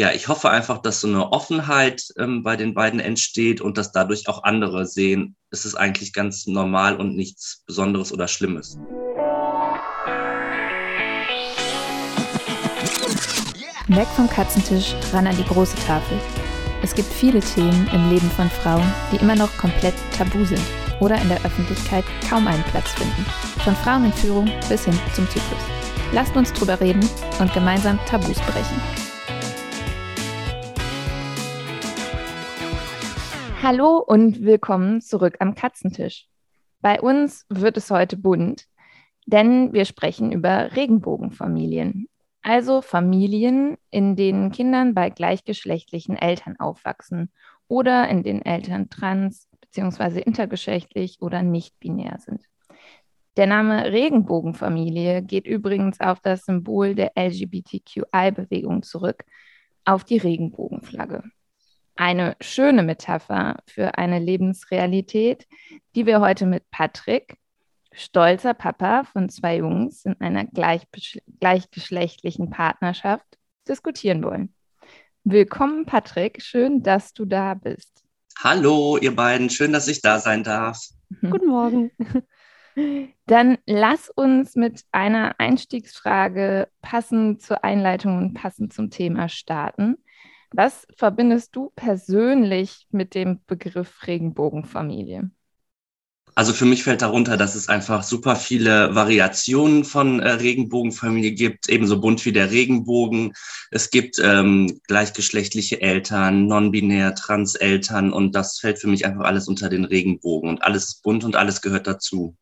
ja, ich hoffe einfach, dass so eine Offenheit ähm, bei den beiden entsteht und dass dadurch auch andere sehen, es ist eigentlich ganz normal und nichts Besonderes oder Schlimmes. Weg vom Katzentisch ran an die große Tafel. Es gibt viele Themen im Leben von Frauen, die immer noch komplett tabu sind oder in der Öffentlichkeit kaum einen Platz finden. Von Frauen in Führung bis hin zum Zyklus. Lasst uns drüber reden und gemeinsam Tabus brechen. Hallo und willkommen zurück am Katzentisch. Bei uns wird es heute bunt, denn wir sprechen über Regenbogenfamilien. Also Familien, in denen Kindern bei gleichgeschlechtlichen Eltern aufwachsen oder in denen Eltern trans bzw. intergeschlechtlich oder nicht binär sind. Der Name Regenbogenfamilie geht übrigens auf das Symbol der LGBTQI-Bewegung zurück, auf die Regenbogenflagge. Eine schöne Metapher für eine Lebensrealität, die wir heute mit Patrick, stolzer Papa von zwei Jungs in einer gleichgeschlechtlichen Partnerschaft diskutieren wollen. Willkommen, Patrick. Schön, dass du da bist. Hallo, ihr beiden. Schön, dass ich da sein darf. Mhm. Guten Morgen. Dann lass uns mit einer Einstiegsfrage passend zur Einleitung und passend zum Thema starten. Was verbindest du persönlich mit dem Begriff Regenbogenfamilie? Also für mich fällt darunter, dass es einfach super viele Variationen von äh, Regenbogenfamilie gibt, ebenso bunt wie der Regenbogen. Es gibt ähm, gleichgeschlechtliche Eltern, non-binär, Trans-Eltern und das fällt für mich einfach alles unter den Regenbogen und alles ist bunt und alles gehört dazu.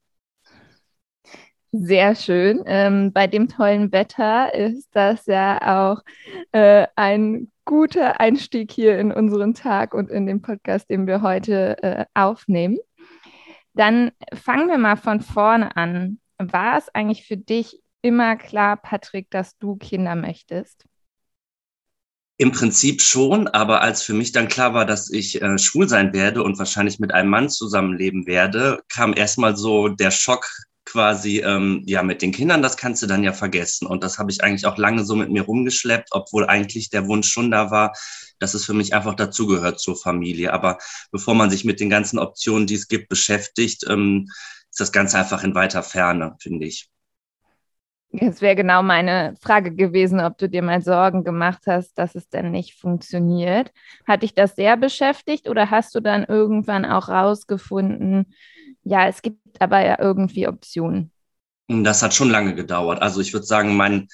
Sehr schön. Ähm, bei dem tollen Wetter ist das ja auch äh, ein guter Einstieg hier in unseren Tag und in den Podcast, den wir heute äh, aufnehmen. Dann fangen wir mal von vorne an. War es eigentlich für dich immer klar, Patrick, dass du Kinder möchtest? Im Prinzip schon, aber als für mich dann klar war, dass ich äh, schwul sein werde und wahrscheinlich mit einem Mann zusammenleben werde, kam erstmal so der Schock quasi, ähm, ja, mit den Kindern, das kannst du dann ja vergessen. Und das habe ich eigentlich auch lange so mit mir rumgeschleppt, obwohl eigentlich der Wunsch schon da war, dass es für mich einfach dazugehört zur Familie. Aber bevor man sich mit den ganzen Optionen, die es gibt, beschäftigt, ähm, ist das Ganze einfach in weiter Ferne, finde ich. Es wäre genau meine Frage gewesen, ob du dir mal Sorgen gemacht hast, dass es denn nicht funktioniert. Hat dich das sehr beschäftigt oder hast du dann irgendwann auch rausgefunden, ja, es gibt aber ja irgendwie Optionen? Das hat schon lange gedauert. Also ich würde sagen, mein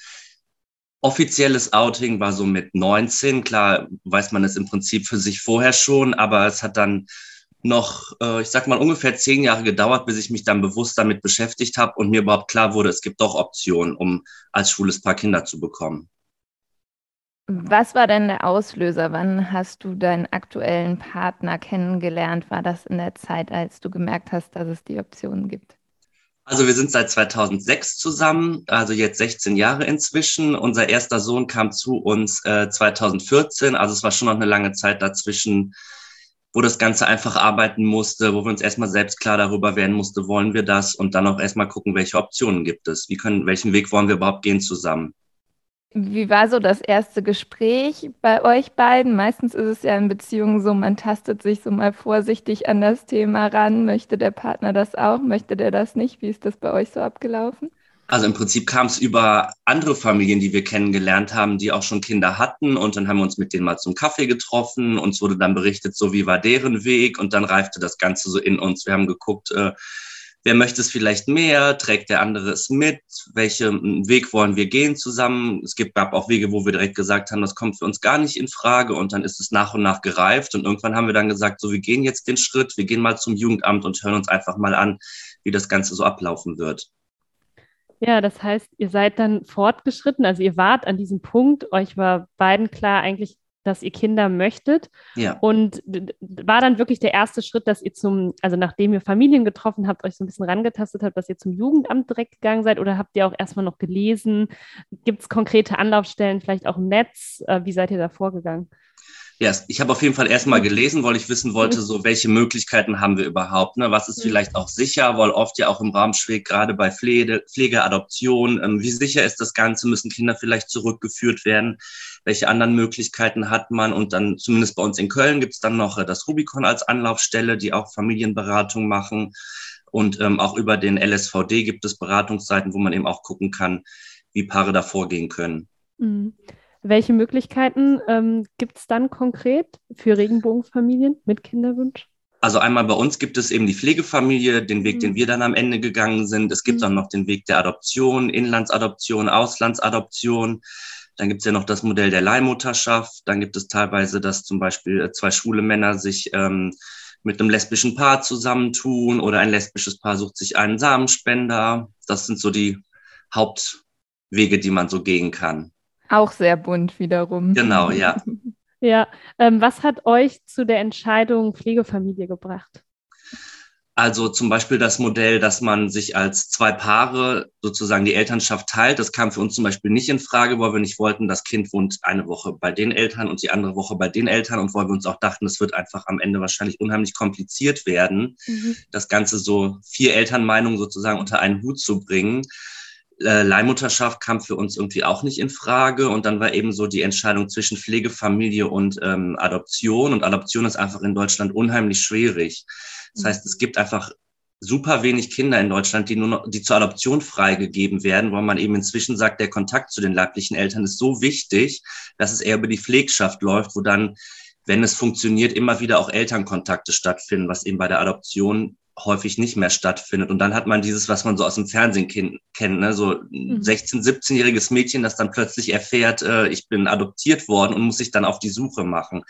offizielles Outing war so mit 19. Klar weiß man es im Prinzip für sich vorher schon, aber es hat dann noch, äh, ich sag mal, ungefähr zehn Jahre gedauert, bis ich mich dann bewusst damit beschäftigt habe und mir überhaupt klar wurde, es gibt doch Optionen, um als schwules Paar Kinder zu bekommen. Was war denn der Auslöser? Wann hast du deinen aktuellen Partner kennengelernt? War das in der Zeit, als du gemerkt hast, dass es die Optionen gibt? Also wir sind seit 2006 zusammen, also jetzt 16 Jahre inzwischen. Unser erster Sohn kam zu uns äh, 2014, also es war schon noch eine lange Zeit dazwischen, wo das Ganze einfach arbeiten musste, wo wir uns erstmal selbst klar darüber werden musste, wollen wir das und dann auch erstmal gucken, welche Optionen gibt es, wie können, welchen Weg wollen wir überhaupt gehen zusammen. Wie war so das erste Gespräch bei euch beiden? Meistens ist es ja in Beziehungen so, man tastet sich so mal vorsichtig an das Thema ran. Möchte der Partner das auch? Möchte der das nicht? Wie ist das bei euch so abgelaufen? Also im Prinzip kam es über andere Familien, die wir kennengelernt haben, die auch schon Kinder hatten. Und dann haben wir uns mit denen mal zum Kaffee getroffen. Uns wurde dann berichtet, so wie war deren Weg. Und dann reifte das Ganze so in uns. Wir haben geguckt, äh, wer möchte es vielleicht mehr, trägt der andere es mit, welchen Weg wollen wir gehen zusammen. Es gibt, gab auch Wege, wo wir direkt gesagt haben, das kommt für uns gar nicht in Frage. Und dann ist es nach und nach gereift. Und irgendwann haben wir dann gesagt, so wir gehen jetzt den Schritt, wir gehen mal zum Jugendamt und hören uns einfach mal an, wie das Ganze so ablaufen wird. Ja, das heißt, ihr seid dann fortgeschritten, also ihr wart an diesem Punkt, euch war beiden klar, eigentlich dass ihr Kinder möchtet. Ja. Und war dann wirklich der erste Schritt, dass ihr zum, also nachdem ihr Familien getroffen habt, euch so ein bisschen rangetastet habt, dass ihr zum Jugendamt direkt gegangen seid oder habt ihr auch erstmal noch gelesen? Gibt es konkrete Anlaufstellen, vielleicht auch im Netz? Äh, wie seid ihr da vorgegangen? Ja, ich habe auf jeden Fall erstmal gelesen, weil ich wissen wollte, so welche Möglichkeiten haben wir überhaupt, ne? was ist vielleicht auch sicher, weil oft ja auch im Raum schwebt, gerade bei Pflege, Pflege Adoption, ähm, wie sicher ist das Ganze, müssen Kinder vielleicht zurückgeführt werden, welche anderen Möglichkeiten hat man und dann zumindest bei uns in Köln gibt es dann noch äh, das Rubicon als Anlaufstelle, die auch Familienberatung machen und ähm, auch über den LSVD gibt es Beratungsseiten, wo man eben auch gucken kann, wie Paare da vorgehen können. Mhm. Welche Möglichkeiten ähm, gibt es dann konkret für Regenbogenfamilien mit Kinderwunsch? Also einmal bei uns gibt es eben die Pflegefamilie, den Weg, mhm. den wir dann am Ende gegangen sind. Es gibt mhm. auch noch den Weg der Adoption, Inlandsadoption, Auslandsadoption. Dann gibt es ja noch das Modell der Leihmutterschaft. Dann gibt es teilweise, dass zum Beispiel äh, zwei schwule Männer sich ähm, mit einem lesbischen Paar zusammentun oder ein lesbisches Paar sucht sich einen Samenspender. Das sind so die Hauptwege, die man so gehen kann. Auch sehr bunt wiederum. Genau, ja. ja, ähm, was hat euch zu der Entscheidung Pflegefamilie gebracht? Also zum Beispiel das Modell, dass man sich als zwei Paare sozusagen die Elternschaft teilt. Das kam für uns zum Beispiel nicht in Frage, weil wir nicht wollten, das Kind wohnt eine Woche bei den Eltern und die andere Woche bei den Eltern und weil wir uns auch dachten, es wird einfach am Ende wahrscheinlich unheimlich kompliziert werden, mhm. das Ganze so vier Elternmeinungen sozusagen unter einen Hut zu bringen äh, Leihmutterschaft kam für uns irgendwie auch nicht in Frage. Und dann war eben so die Entscheidung zwischen Pflegefamilie und ähm, Adoption. Und Adoption ist einfach in Deutschland unheimlich schwierig. Das heißt, es gibt einfach super wenig Kinder in Deutschland, die nur noch, die zur Adoption freigegeben werden, wo man eben inzwischen sagt, der Kontakt zu den leiblichen Eltern ist so wichtig, dass es eher über die Pflegschaft läuft, wo dann, wenn es funktioniert, immer wieder auch Elternkontakte stattfinden, was eben bei der Adoption häufig nicht mehr stattfindet. Und dann hat man dieses, was man so aus dem Fernsehen kennt, ne? so ein 16-, mhm. 17-jähriges Mädchen, das dann plötzlich erfährt, äh, ich bin adoptiert worden und muss sich dann auf die Suche machen.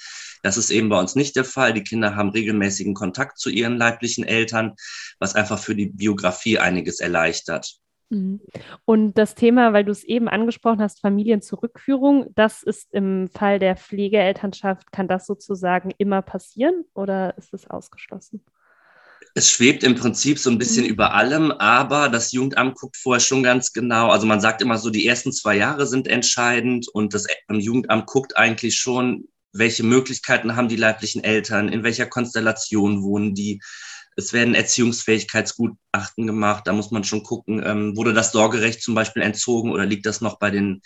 Das ist eben bei uns nicht der Fall. Die Kinder haben regelmäßigen Kontakt zu ihren leiblichen Eltern, was einfach für die Biografie einiges erleichtert. Mhm. Und das Thema, weil du es eben angesprochen hast, Familienzurückführung, das ist im Fall der Pflegeelternschaft, kann das sozusagen immer passieren oder ist es ausgeschlossen? Es schwebt im Prinzip so ein bisschen mhm. über allem, aber das Jugendamt guckt vorher schon ganz genau. Also man sagt immer so, die ersten zwei Jahre sind entscheidend und das Jugendamt guckt eigentlich schon, welche Möglichkeiten haben die leiblichen Eltern, in welcher Konstellation wohnen die. Es werden Erziehungsfähigkeitsgutachten gemacht, da muss man schon gucken, ähm, wurde das Sorgerecht zum Beispiel entzogen oder liegt das noch bei den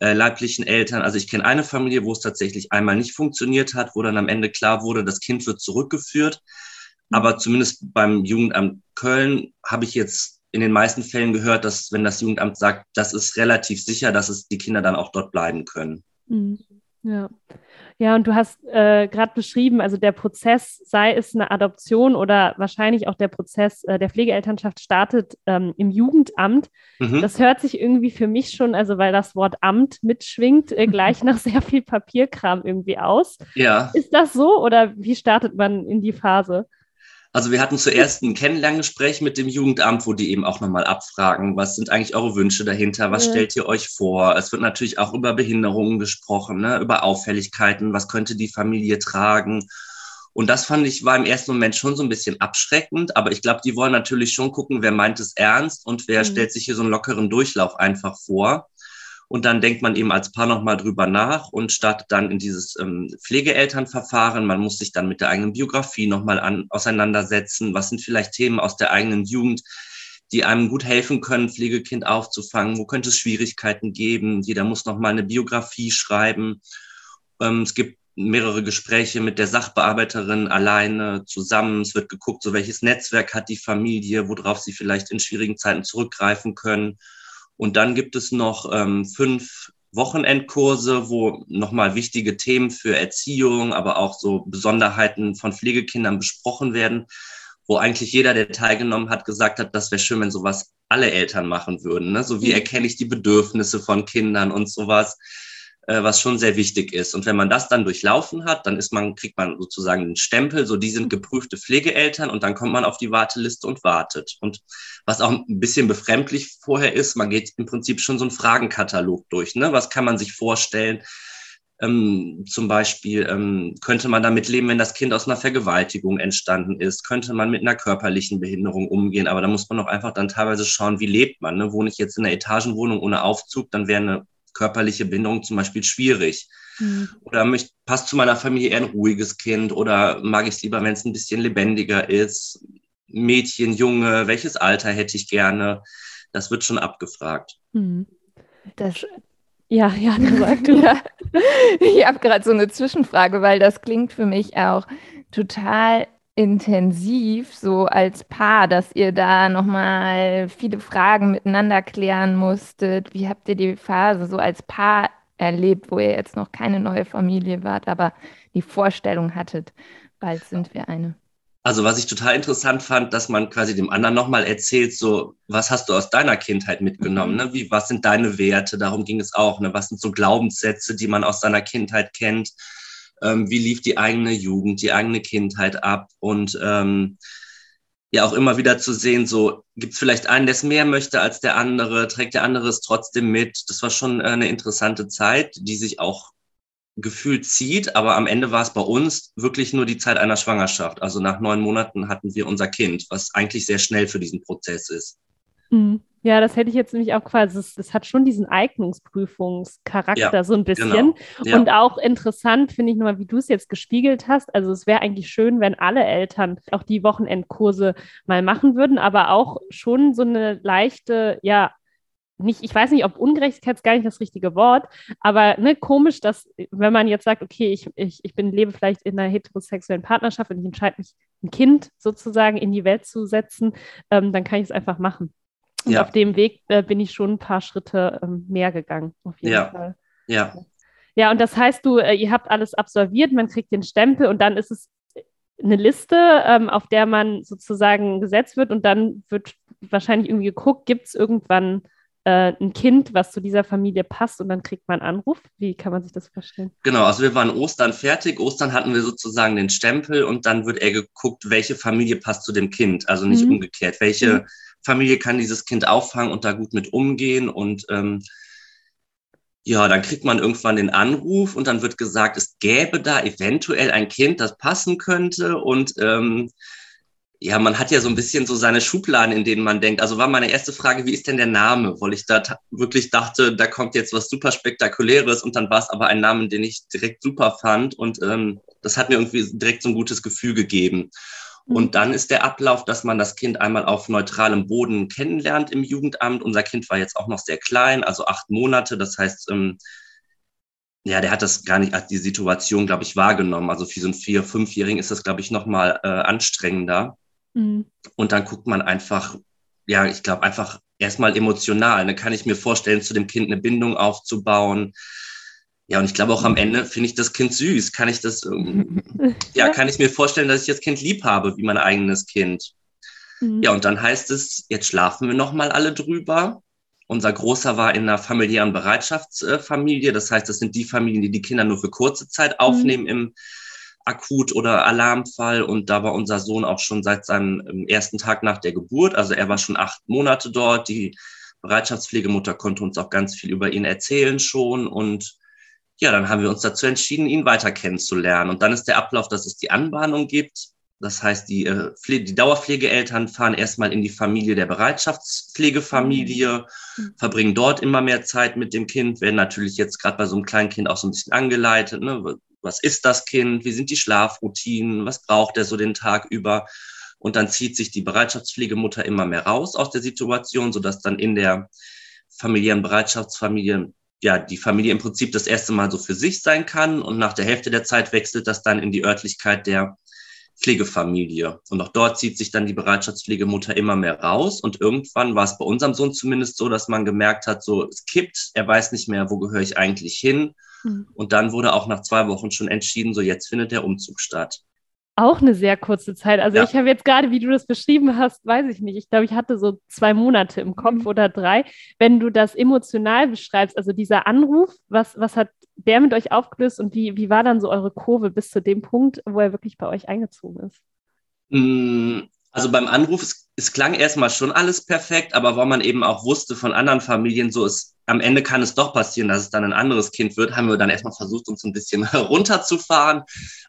äh, leiblichen Eltern. Also ich kenne eine Familie, wo es tatsächlich einmal nicht funktioniert hat, wo dann am Ende klar wurde, das Kind wird zurückgeführt. Aber zumindest beim Jugendamt Köln habe ich jetzt in den meisten Fällen gehört, dass wenn das Jugendamt sagt, das ist relativ sicher, dass es die Kinder dann auch dort bleiben können. Mhm. Ja. Ja, und du hast äh, gerade beschrieben, also der Prozess, sei es eine Adoption oder wahrscheinlich auch der Prozess äh, der Pflegeelternschaft startet ähm, im Jugendamt. Mhm. Das hört sich irgendwie für mich schon, also weil das Wort Amt mitschwingt, äh, gleich nach sehr viel Papierkram irgendwie aus. Ja. Ist das so oder wie startet man in die Phase? Also wir hatten zuerst ein Kennenlerngespräch mit dem Jugendamt, wo die eben auch nochmal abfragen, was sind eigentlich eure Wünsche dahinter, was ja. stellt ihr euch vor? Es wird natürlich auch über Behinderungen gesprochen, ne? über Auffälligkeiten, was könnte die Familie tragen. Und das fand ich, war im ersten Moment schon so ein bisschen abschreckend, aber ich glaube, die wollen natürlich schon gucken, wer meint es ernst und wer mhm. stellt sich hier so einen lockeren Durchlauf einfach vor. Und dann denkt man eben als Paar nochmal drüber nach und startet dann in dieses ähm, Pflegeelternverfahren. Man muss sich dann mit der eigenen Biografie nochmal an, auseinandersetzen. Was sind vielleicht Themen aus der eigenen Jugend, die einem gut helfen können, Pflegekind aufzufangen? Wo könnte es Schwierigkeiten geben? Jeder muss nochmal eine Biografie schreiben. Ähm, es gibt mehrere Gespräche mit der Sachbearbeiterin alleine zusammen. Es wird geguckt, so welches Netzwerk hat die Familie, worauf sie vielleicht in schwierigen Zeiten zurückgreifen können. Und dann gibt es noch ähm, fünf Wochenendkurse, wo nochmal wichtige Themen für Erziehung, aber auch so Besonderheiten von Pflegekindern besprochen werden, wo eigentlich jeder, der teilgenommen hat, gesagt hat, das wäre schön, wenn sowas alle Eltern machen würden. Ne? So wie mhm. erkenne ich die Bedürfnisse von Kindern und sowas was schon sehr wichtig ist. Und wenn man das dann durchlaufen hat, dann ist man, kriegt man sozusagen einen Stempel, so die sind geprüfte Pflegeeltern und dann kommt man auf die Warteliste und wartet. Und was auch ein bisschen befremdlich vorher ist, man geht im Prinzip schon so einen Fragenkatalog durch. Ne? Was kann man sich vorstellen? Ähm, zum Beispiel ähm, könnte man damit leben, wenn das Kind aus einer Vergewaltigung entstanden ist, könnte man mit einer körperlichen Behinderung umgehen, aber da muss man auch einfach dann teilweise schauen, wie lebt man. Ne? Wohne ich jetzt in einer Etagenwohnung ohne Aufzug, dann wäre eine körperliche Behinderung zum Beispiel schwierig. Mhm. Oder möcht, passt zu meiner Familie eher ein ruhiges Kind oder mag ich es lieber, wenn es ein bisschen lebendiger ist? Mädchen, Junge, welches Alter hätte ich gerne? Das wird schon abgefragt. Mhm. Das, ja, ja, sagt du. ja. Ich habe gerade so eine Zwischenfrage, weil das klingt für mich auch total intensiv, so als Paar, dass ihr da nochmal viele Fragen miteinander klären musstet. Wie habt ihr die Phase so als Paar erlebt, wo ihr jetzt noch keine neue Familie wart, aber die Vorstellung hattet, bald sind wir eine? Also was ich total interessant fand, dass man quasi dem anderen nochmal erzählt, so, was hast du aus deiner Kindheit mitgenommen? Ne? Wie, was sind deine Werte? Darum ging es auch. Ne? Was sind so Glaubenssätze, die man aus seiner Kindheit kennt? Ähm, wie lief die eigene Jugend, die eigene Kindheit ab? Und ähm, ja auch immer wieder zu sehen, so gibt es vielleicht einen, der es mehr möchte als der andere, trägt der andere es trotzdem mit. Das war schon äh, eine interessante Zeit, die sich auch gefühlt zieht, aber am Ende war es bei uns wirklich nur die Zeit einer Schwangerschaft. Also nach neun Monaten hatten wir unser Kind, was eigentlich sehr schnell für diesen Prozess ist. Mhm. Ja, das hätte ich jetzt nämlich auch quasi. Es, es hat schon diesen Eignungsprüfungscharakter ja, so ein bisschen. Genau. Ja. Und auch interessant finde ich nochmal, wie du es jetzt gespiegelt hast. Also es wäre eigentlich schön, wenn alle Eltern auch die Wochenendkurse mal machen würden, aber auch schon so eine leichte, ja, nicht, ich weiß nicht, ob Ungerechtigkeit ist gar nicht das richtige Wort, aber ne, komisch, dass, wenn man jetzt sagt, okay, ich, ich, ich bin, lebe vielleicht in einer heterosexuellen Partnerschaft und ich entscheide mich, ein Kind sozusagen in die Welt zu setzen, ähm, dann kann ich es einfach machen. Und ja. auf dem Weg äh, bin ich schon ein paar Schritte ähm, mehr gegangen, auf jeden ja. Fall. Ja. Ja, und das heißt, du, äh, ihr habt alles absolviert, man kriegt den Stempel und dann ist es eine Liste, ähm, auf der man sozusagen gesetzt wird und dann wird wahrscheinlich irgendwie geguckt, gibt es irgendwann äh, ein Kind, was zu dieser Familie passt und dann kriegt man einen Anruf? Wie kann man sich das vorstellen? Genau, also wir waren Ostern fertig. Ostern hatten wir sozusagen den Stempel und dann wird er geguckt, welche Familie passt zu dem Kind. Also nicht mhm. umgekehrt. Welche mhm. Familie kann dieses Kind auffangen und da gut mit umgehen und ähm, ja, dann kriegt man irgendwann den Anruf und dann wird gesagt, es gäbe da eventuell ein Kind, das passen könnte und ähm, ja, man hat ja so ein bisschen so seine Schubladen, in denen man denkt. Also war meine erste Frage, wie ist denn der Name? Weil ich da wirklich dachte, da kommt jetzt was super Spektakuläres und dann war es aber ein Name, den ich direkt super fand und ähm, das hat mir irgendwie direkt so ein gutes Gefühl gegeben. Mhm. Und dann ist der Ablauf, dass man das Kind einmal auf neutralem Boden kennenlernt im Jugendamt. Unser Kind war jetzt auch noch sehr klein, also acht Monate. Das heißt, ähm, ja, der hat das gar nicht, hat die Situation, glaube ich, wahrgenommen. Also für so einen Vier-, Fünfjährigen ist das, glaube ich, nochmal äh, anstrengender. Mhm. Und dann guckt man einfach, ja, ich glaube, einfach erstmal emotional. Dann kann ich mir vorstellen, zu dem Kind eine Bindung aufzubauen. Ja, und ich glaube auch am Ende finde ich das Kind süß. Kann ich das, ähm, ja, kann ich mir vorstellen, dass ich das Kind lieb habe, wie mein eigenes Kind. Mhm. Ja, und dann heißt es, jetzt schlafen wir nochmal alle drüber. Unser Großer war in einer familiären Bereitschaftsfamilie. Das heißt, das sind die Familien, die die Kinder nur für kurze Zeit aufnehmen mhm. im Akut- oder Alarmfall. Und da war unser Sohn auch schon seit seinem ähm, ersten Tag nach der Geburt. Also er war schon acht Monate dort. Die Bereitschaftspflegemutter konnte uns auch ganz viel über ihn erzählen schon. Und ja, dann haben wir uns dazu entschieden, ihn weiter kennenzulernen. Und dann ist der Ablauf, dass es die Anbahnung gibt. Das heißt, die, äh, die Dauerpflegeeltern fahren erstmal in die Familie der Bereitschaftspflegefamilie, mhm. verbringen dort immer mehr Zeit mit dem Kind, werden natürlich jetzt gerade bei so einem kleinen Kind auch so ein bisschen angeleitet. Ne? Was ist das Kind, wie sind die Schlafroutinen, was braucht er so den Tag über. Und dann zieht sich die Bereitschaftspflegemutter immer mehr raus aus der Situation, sodass dann in der familiären Bereitschaftsfamilie ja die Familie im Prinzip das erste Mal so für sich sein kann. Und nach der Hälfte der Zeit wechselt das dann in die Örtlichkeit der Pflegefamilie. Und auch dort zieht sich dann die Bereitschaftspflegemutter immer mehr raus. Und irgendwann war es bei unserem Sohn zumindest so, dass man gemerkt hat, so es kippt, er weiß nicht mehr, wo gehöre ich eigentlich hin. Hm. Und dann wurde auch nach zwei Wochen schon entschieden, so jetzt findet der Umzug statt. Auch eine sehr kurze Zeit. Also ja. ich habe jetzt gerade, wie du das beschrieben hast, weiß ich nicht. Ich glaube, ich hatte so zwei Monate im Kopf mhm. oder drei. Wenn du das emotional beschreibst, also dieser Anruf, was, was hat der mit euch aufgelöst und wie, wie war dann so eure Kurve bis zu dem Punkt, wo er wirklich bei euch eingezogen ist? Also beim Anruf, es, es klang erstmal schon alles perfekt, aber weil man eben auch wusste von anderen Familien, so ist am Ende kann es doch passieren, dass es dann ein anderes Kind wird, haben wir dann erstmal versucht, uns ein bisschen runterzufahren.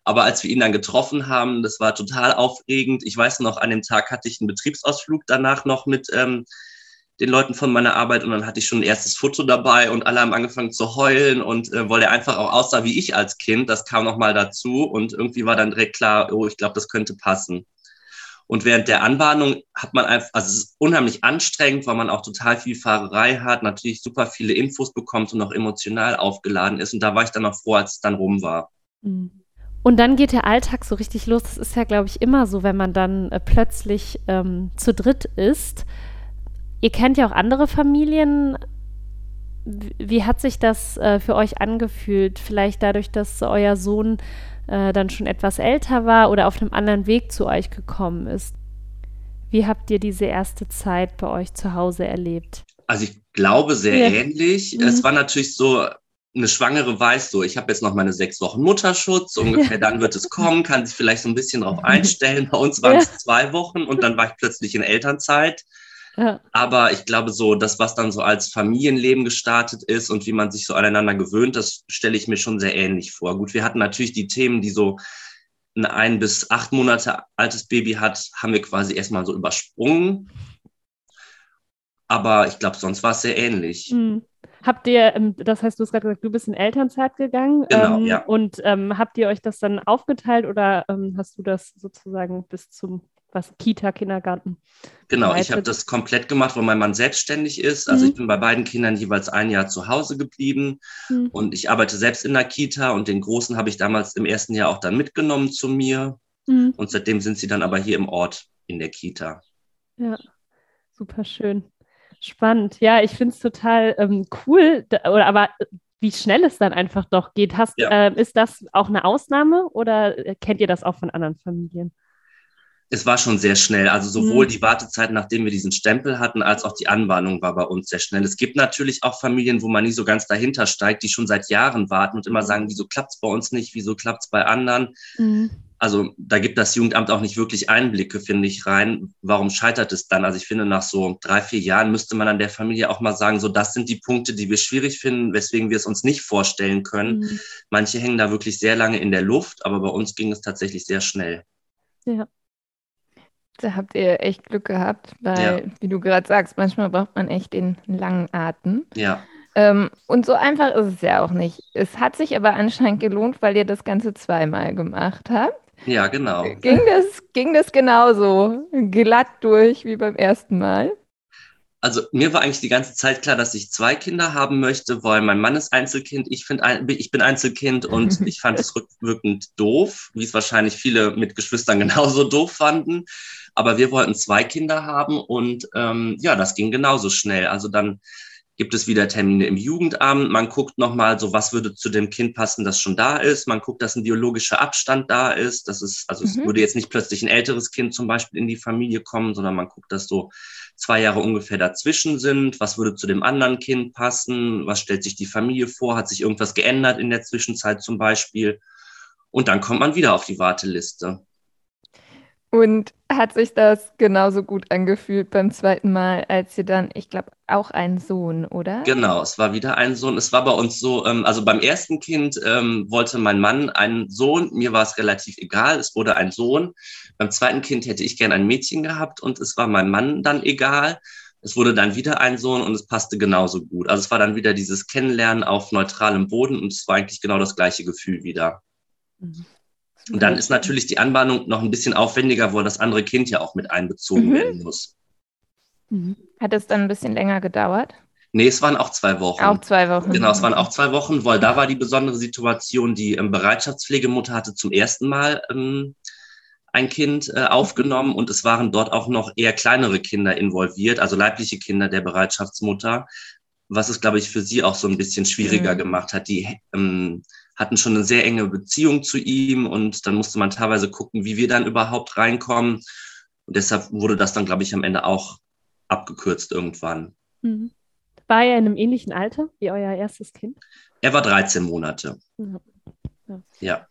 Aber als wir ihn dann getroffen haben, das war total aufregend. Ich weiß noch, an dem Tag hatte ich einen Betriebsausflug danach noch mit ähm, den Leuten von meiner Arbeit und dann hatte ich schon ein erstes Foto dabei und alle haben angefangen zu heulen und äh, weil er einfach auch aussah wie ich als Kind, das kam nochmal dazu und irgendwie war dann direkt klar, oh, ich glaube, das könnte passen. Und während der Anbahnung hat man einfach, also es ist unheimlich anstrengend, weil man auch total viel Fahrerei hat, natürlich super viele Infos bekommt und auch emotional aufgeladen ist. Und da war ich dann auch froh, als es dann rum war. Mhm. Und dann geht der Alltag so richtig los. Das ist ja, glaube ich, immer so, wenn man dann äh, plötzlich ähm, zu dritt ist. Ihr kennt ja auch andere Familien. Wie, hat sich das äh, für euch angefühlt? Vielleicht dadurch, dass euer Sohn äh, dann schon etwas älter war oder auf einem anderen Weg zu euch gekommen ist. Wie habt ihr diese erste Zeit bei euch zu Hause erlebt? Also ich glaube sehr ja. ähnlich. Mhm. Es war natürlich so, eine Schwangere weiß so, ich habe jetzt noch meine sechs Wochen Mutterschutz, ungefähr dann wird es kommen, kann sich vielleicht so ein bisschen darauf einstellen. Bei uns waren es ja. zwei Wochen und dann war ich plötzlich in Elternzeit. Ja. Aber ich glaube so, das, was dann so als Familienleben gestartet ist und wie man sich so aneinander gewöhnt, das stelle ich mir schon sehr ähnlich vor. Gut, wir hatten natürlich die Themen, die so ein ein bis acht Monate altes Baby hat, haben wir quasi erstmal so übersprungen. Aber ich glaube, sonst war es sehr ähnlich. Mhm. Habt ihr, ähm, das heißt, du hast gerade gesagt, du bist in Elternzeit gegangen. Genau, ähm, ja. Und ähm, habt ihr euch das dann aufgeteilt oder ähm, hast du das sozusagen bis zum was Kita, Kindergarten. Genau, ich habe das komplett gemacht, wo mein Mann selbstständig ist. Also mhm. ich bin bei beiden Kindern jeweils ein Jahr zu Hause geblieben mhm. und ich arbeite selbst in der Kita und den Großen habe ich damals im ersten Jahr auch dann mitgenommen zu mir. Mhm. Und seitdem sind sie dann aber hier im Ort in der Kita. Ja, super schön. Spannend. Ja, ich finde es total ähm, cool, oder aber wie schnell es dann einfach doch geht. Hast, ja. äh, ist das auch eine Ausnahme oder äh, kennt ihr das auch von anderen Familien? Es war schon sehr schnell. Also sowohl mhm. die Wartezeit, nachdem wir diesen Stempel hatten, als auch die Anwarnung war bei uns sehr schnell. Es gibt natürlich auch Familien, wo man nie so ganz dahinter steigt, die schon seit Jahren warten und immer sagen, wieso klappt es bei uns nicht, wieso klappt es bei anderen. Mhm. Also da gibt das Jugendamt auch nicht wirklich Einblicke, finde ich, rein. Warum scheitert es dann? Also ich finde, nach so drei, vier Jahren müsste man an der Familie auch mal sagen, so das sind die Punkte, die wir schwierig finden, weswegen wir es uns nicht vorstellen können. Mhm. Manche hängen da wirklich sehr lange in der Luft, aber bei uns ging es tatsächlich sehr schnell. Ja. Da habt ihr echt Glück gehabt, weil, ja. wie du gerade sagst, manchmal braucht man echt den langen Atem. Ja. Ähm, und so einfach ist es ja auch nicht. Es hat sich aber anscheinend gelohnt, weil ihr das Ganze zweimal gemacht habt. Ja, genau. Ging das, ging das genauso glatt durch wie beim ersten Mal? also mir war eigentlich die ganze Zeit klar, dass ich zwei Kinder haben möchte, weil mein Mann ist Einzelkind, ich, find, ich bin Einzelkind und ich fand es rückwirkend doof, wie es wahrscheinlich viele mit Geschwistern genauso doof fanden. Aber wir wollten zwei Kinder haben und ähm, ja, das ging genauso schnell. Also dann gibt es wieder Termine im Jugendamt. Man guckt nochmal so, was würde zu dem Kind passen, das schon da ist. Man guckt, dass ein biologischer Abstand da ist. Das ist, also mhm. es würde jetzt nicht plötzlich ein älteres Kind zum Beispiel in die Familie kommen, sondern man guckt, dass so zwei Jahre ungefähr dazwischen sind. Was würde zu dem anderen Kind passen? Was stellt sich die Familie vor? Hat sich irgendwas geändert in der Zwischenzeit zum Beispiel? Und dann kommt man wieder auf die Warteliste. Und hat sich das genauso gut angefühlt beim zweiten Mal, als ihr dann, ich glaube, auch einen Sohn, oder? Genau, es war wieder ein Sohn. Es war bei uns so, ähm, also beim ersten Kind ähm, wollte mein Mann einen Sohn. Mir war es relativ egal, es wurde ein Sohn. Beim zweiten Kind hätte ich gern ein Mädchen gehabt und es war meinem Mann dann egal. Es wurde dann wieder ein Sohn und es passte genauso gut. Also es war dann wieder dieses Kennenlernen auf neutralem Boden und es war eigentlich genau das gleiche Gefühl wieder. Mhm. Und dann ist natürlich die Anbahnung noch ein bisschen aufwendiger, wo das andere Kind ja auch mit einbezogen mhm. werden muss. Mhm. Hat es dann ein bisschen länger gedauert? Nee, es waren auch zwei Wochen. Auch zwei Wochen. Genau, es waren auch zwei Wochen, weil da war die besondere Situation, die ähm, Bereitschaftspflegemutter hatte zum ersten Mal ähm, ein Kind äh, aufgenommen und es waren dort auch noch eher kleinere Kinder involviert, also leibliche Kinder der Bereitschaftsmutter, was es, glaube ich, für sie auch so ein bisschen schwieriger mhm. gemacht hat. Die ähm, hatten schon eine sehr enge Beziehung zu ihm und dann musste man teilweise gucken, wie wir dann überhaupt reinkommen. Und deshalb wurde das dann, glaube ich, am Ende auch abgekürzt irgendwann. Mhm. War er in einem ähnlichen Alter wie euer erstes Kind? Er war 13 Monate. Ja. ja.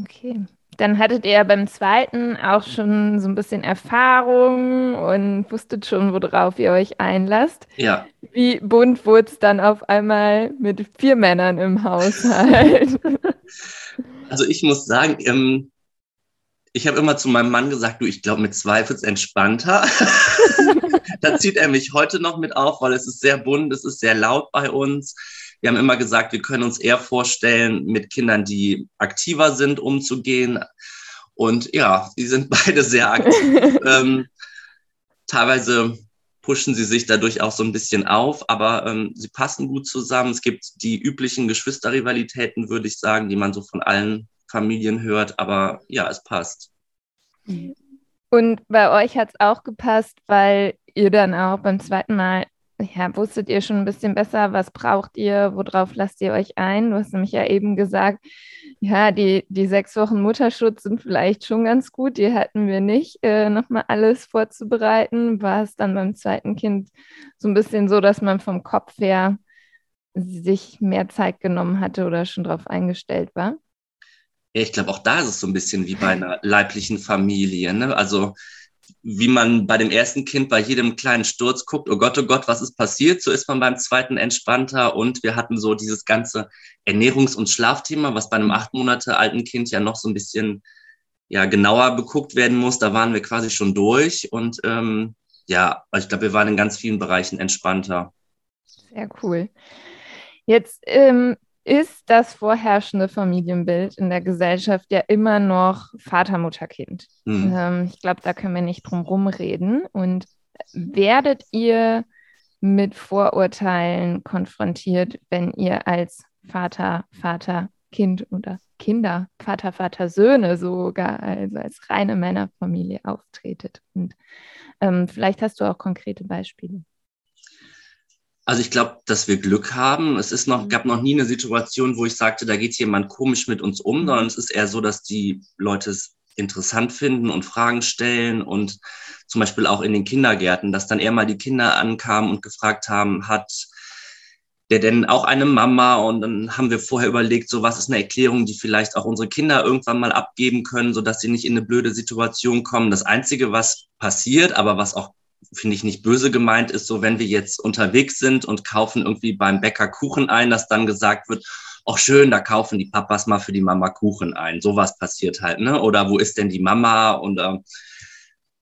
Okay. Dann hattet ihr beim zweiten auch schon so ein bisschen Erfahrung und wusstet schon, worauf ihr euch einlasst. Ja. Wie bunt wurde es dann auf einmal mit vier Männern im Haushalt? Also ich muss sagen, ähm, ich habe immer zu meinem Mann gesagt, du, ich glaube, mit zwei wird es entspannter. da zieht er mich heute noch mit auf, weil es ist sehr bunt, es ist sehr laut bei uns. Wir haben immer gesagt, wir können uns eher vorstellen, mit Kindern, die aktiver sind, umzugehen. Und ja, die sind beide sehr aktiv. ähm, teilweise pushen sie sich dadurch auch so ein bisschen auf, aber ähm, sie passen gut zusammen. Es gibt die üblichen Geschwisterrivalitäten, würde ich sagen, die man so von allen Familien hört, aber ja, es passt. Und bei euch hat es auch gepasst, weil ihr dann auch beim zweiten Mal, ja, wusstet ihr schon ein bisschen besser, was braucht ihr, worauf lasst ihr euch ein? Du hast nämlich ja eben gesagt, ja, die, die sechs Wochen Mutterschutz sind vielleicht schon ganz gut, die hatten wir nicht, äh, nochmal alles vorzubereiten. War es dann beim zweiten Kind so ein bisschen so, dass man vom Kopf her sich mehr Zeit genommen hatte oder schon darauf eingestellt war? Ja, ich glaube, auch da ist es so ein bisschen wie bei einer leiblichen Familie. Ne? Also wie man bei dem ersten Kind bei jedem kleinen Sturz guckt, oh Gott, oh Gott, was ist passiert? So ist man beim zweiten entspannter. Und wir hatten so dieses ganze Ernährungs- und Schlafthema, was bei einem acht Monate alten Kind ja noch so ein bisschen ja, genauer beguckt werden muss. Da waren wir quasi schon durch. Und ähm, ja, ich glaube, wir waren in ganz vielen Bereichen entspannter. Sehr cool. Jetzt ähm, ist das vorherrschende Familienbild in der Gesellschaft ja immer noch Vater, Mutter, Kind. Mhm. Ähm, ich glaube, da können wir nicht drum rumreden. Und werdet ihr mit Vorurteilen konfrontiert, wenn ihr als Vater, Vater, Kind oder Kinder, Vater, Vater, Söhne sogar, also als reine Männerfamilie auftretet? Und ähm, vielleicht hast du auch konkrete Beispiele. Also ich glaube, dass wir Glück haben. Es ist noch, mhm. gab noch nie eine Situation, wo ich sagte, da geht jemand komisch mit uns um, mhm. sondern es ist eher so, dass die Leute es interessant finden und Fragen stellen und zum Beispiel auch in den Kindergärten, dass dann eher mal die Kinder ankamen und gefragt haben, hat der denn auch eine Mama? Und dann haben wir vorher überlegt, so was ist eine Erklärung, die vielleicht auch unsere Kinder irgendwann mal abgeben können, so dass sie nicht in eine blöde Situation kommen. Das Einzige, was passiert, aber was auch finde ich nicht böse gemeint, ist so, wenn wir jetzt unterwegs sind und kaufen irgendwie beim Bäcker Kuchen ein, dass dann gesagt wird, ach schön, da kaufen die Papas mal für die Mama Kuchen ein. Sowas passiert halt, ne? Oder wo ist denn die Mama? Und äh,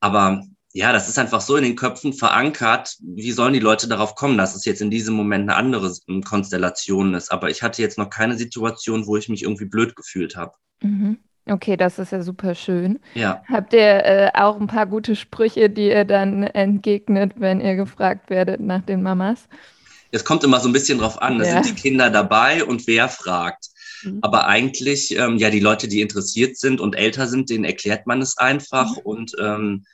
aber ja, das ist einfach so in den Köpfen verankert. Wie sollen die Leute darauf kommen, dass es jetzt in diesem Moment eine andere Konstellation ist? Aber ich hatte jetzt noch keine Situation, wo ich mich irgendwie blöd gefühlt habe. Mhm. Okay, das ist ja super schön. Ja. Habt ihr äh, auch ein paar gute Sprüche, die ihr dann entgegnet, wenn ihr gefragt werdet nach den Mamas? Es kommt immer so ein bisschen drauf an. Da ja. sind die Kinder dabei und wer fragt. Mhm. Aber eigentlich, ähm, ja, die Leute, die interessiert sind und älter sind, denen erklärt man es einfach. Mhm. Und ähm,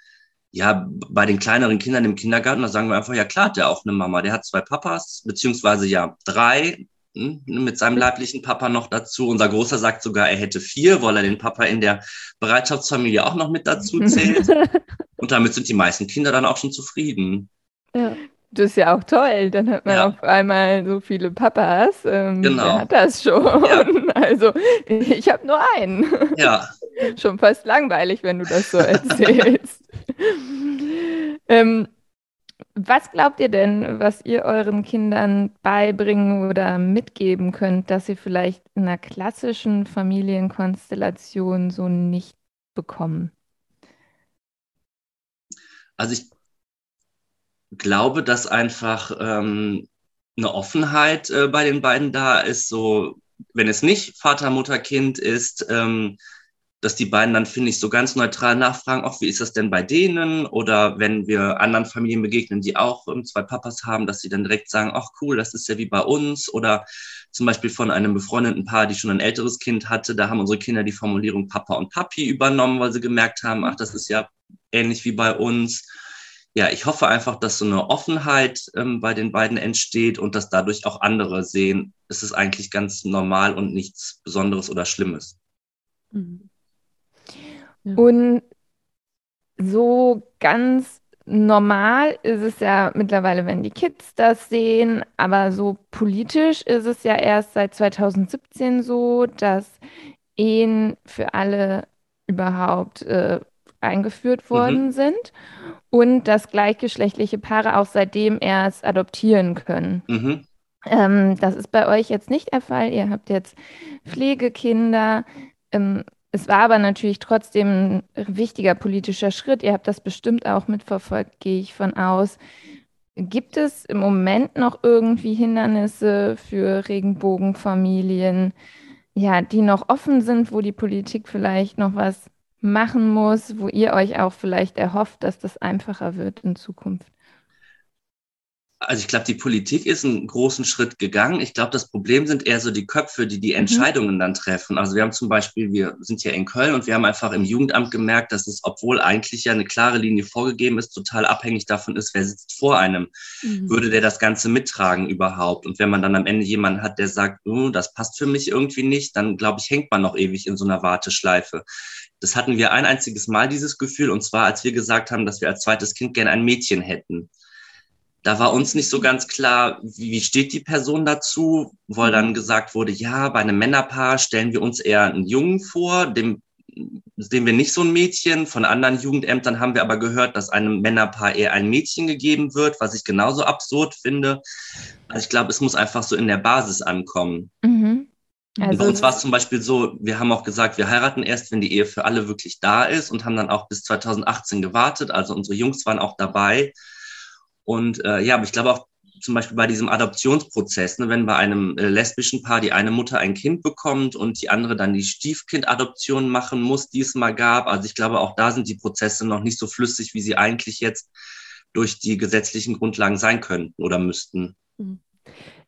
ja, bei den kleineren Kindern im Kindergarten, da sagen wir einfach, ja klar, hat der auch eine Mama. Der hat zwei Papas, beziehungsweise ja drei. Hm, mit seinem leiblichen Papa noch dazu. Unser Großer sagt sogar, er hätte vier, weil er den Papa in der Bereitschaftsfamilie auch noch mit dazu zählt. Und damit sind die meisten Kinder dann auch schon zufrieden. Ja. Das ist ja auch toll. Dann hat man ja. auf einmal so viele Papas. Ähm, genau. Wer hat das schon? Ja. Also, ich habe nur einen. Ja. schon fast langweilig, wenn du das so erzählst. ähm, was glaubt ihr denn, was ihr euren Kindern beibringen oder mitgeben könnt, dass sie vielleicht in einer klassischen Familienkonstellation so nicht bekommen? Also ich glaube, dass einfach ähm, eine Offenheit äh, bei den beiden da ist, so wenn es nicht Vater, Mutter, Kind ist, ähm, dass die beiden dann, finde ich, so ganz neutral nachfragen, auch wie ist das denn bei denen? Oder wenn wir anderen Familien begegnen, die auch ähm, zwei Papas haben, dass sie dann direkt sagen, ach cool, das ist ja wie bei uns. Oder zum Beispiel von einem befreundeten Paar, die schon ein älteres Kind hatte, da haben unsere Kinder die Formulierung Papa und Papi übernommen, weil sie gemerkt haben, ach, das ist ja ähnlich wie bei uns. Ja, ich hoffe einfach, dass so eine Offenheit ähm, bei den beiden entsteht und dass dadurch auch andere sehen, es ist eigentlich ganz normal und nichts Besonderes oder Schlimmes. Mhm. Und so ganz normal ist es ja mittlerweile, wenn die Kids das sehen, aber so politisch ist es ja erst seit 2017 so, dass Ehen für alle überhaupt äh, eingeführt mhm. worden mhm. sind und dass gleichgeschlechtliche Paare auch seitdem erst adoptieren können. Mhm. Ähm, das ist bei euch jetzt nicht der Fall. Ihr habt jetzt Pflegekinder. Ähm, Es war aber natürlich trotzdem ein wichtiger politischer Schritt. Ihr habt das bestimmt auch mitverfolgt, gehe ich von aus. Gibt es im Moment noch irgendwie Hindernisse für Regenbogenfamilien, ja, die noch offen sind, wo die Politik vielleicht noch was machen muss, wo ihr euch auch vielleicht erhofft, dass das einfacher wird in Zukunft? Also ich glaube, die Politik ist einen großen Schritt gegangen. Ich glaube, das Problem sind eher so die Köpfe, die die mhm. Entscheidungen dann treffen. Also wir haben zum Beispiel, wir sind ja in Köln und wir haben einfach im Jugendamt gemerkt, dass es, obwohl eigentlich ja eine klare Linie vorgegeben ist, total abhängig davon ist, wer sitzt vor einem. Mhm. Würde der das Ganze mittragen überhaupt? Und wenn man dann am Ende jemanden hat, der sagt, oh, das passt für mich irgendwie nicht, dann glaube ich, hängt man noch ewig in so einer Warteschleife. Das hatten wir ein einziges Mal, dieses Gefühl, und zwar, als wir gesagt haben, dass wir als zweites Kind gerne ein Mädchen hätten da war uns nicht so ganz klar, wie, wie steht die Person dazu, weil dann gesagt wurde, ja, bei einem Männerpaar stellen wir uns eher einen Jungen vor, dem sehen wir nicht so ein Mädchen. Von anderen Jugendämtern haben wir aber gehört, dass einem Männerpaar eher ein Mädchen gegeben wird, was ich genauso absurd finde. Also ich glaube, es muss einfach so in der Basis ankommen. Mhm. Also bei uns war es zum Beispiel so, wir haben auch gesagt, wir heiraten erst, wenn die Ehe für alle wirklich da ist und haben dann auch bis 2018 gewartet. Also unsere Jungs waren auch dabei. Und äh, ja, aber ich glaube auch zum Beispiel bei diesem Adoptionsprozess, ne, wenn bei einem äh, lesbischen Paar die eine Mutter ein Kind bekommt und die andere dann die Stiefkindadoption machen muss, die es mal gab. Also ich glaube, auch da sind die Prozesse noch nicht so flüssig, wie sie eigentlich jetzt durch die gesetzlichen Grundlagen sein könnten oder müssten. Mhm.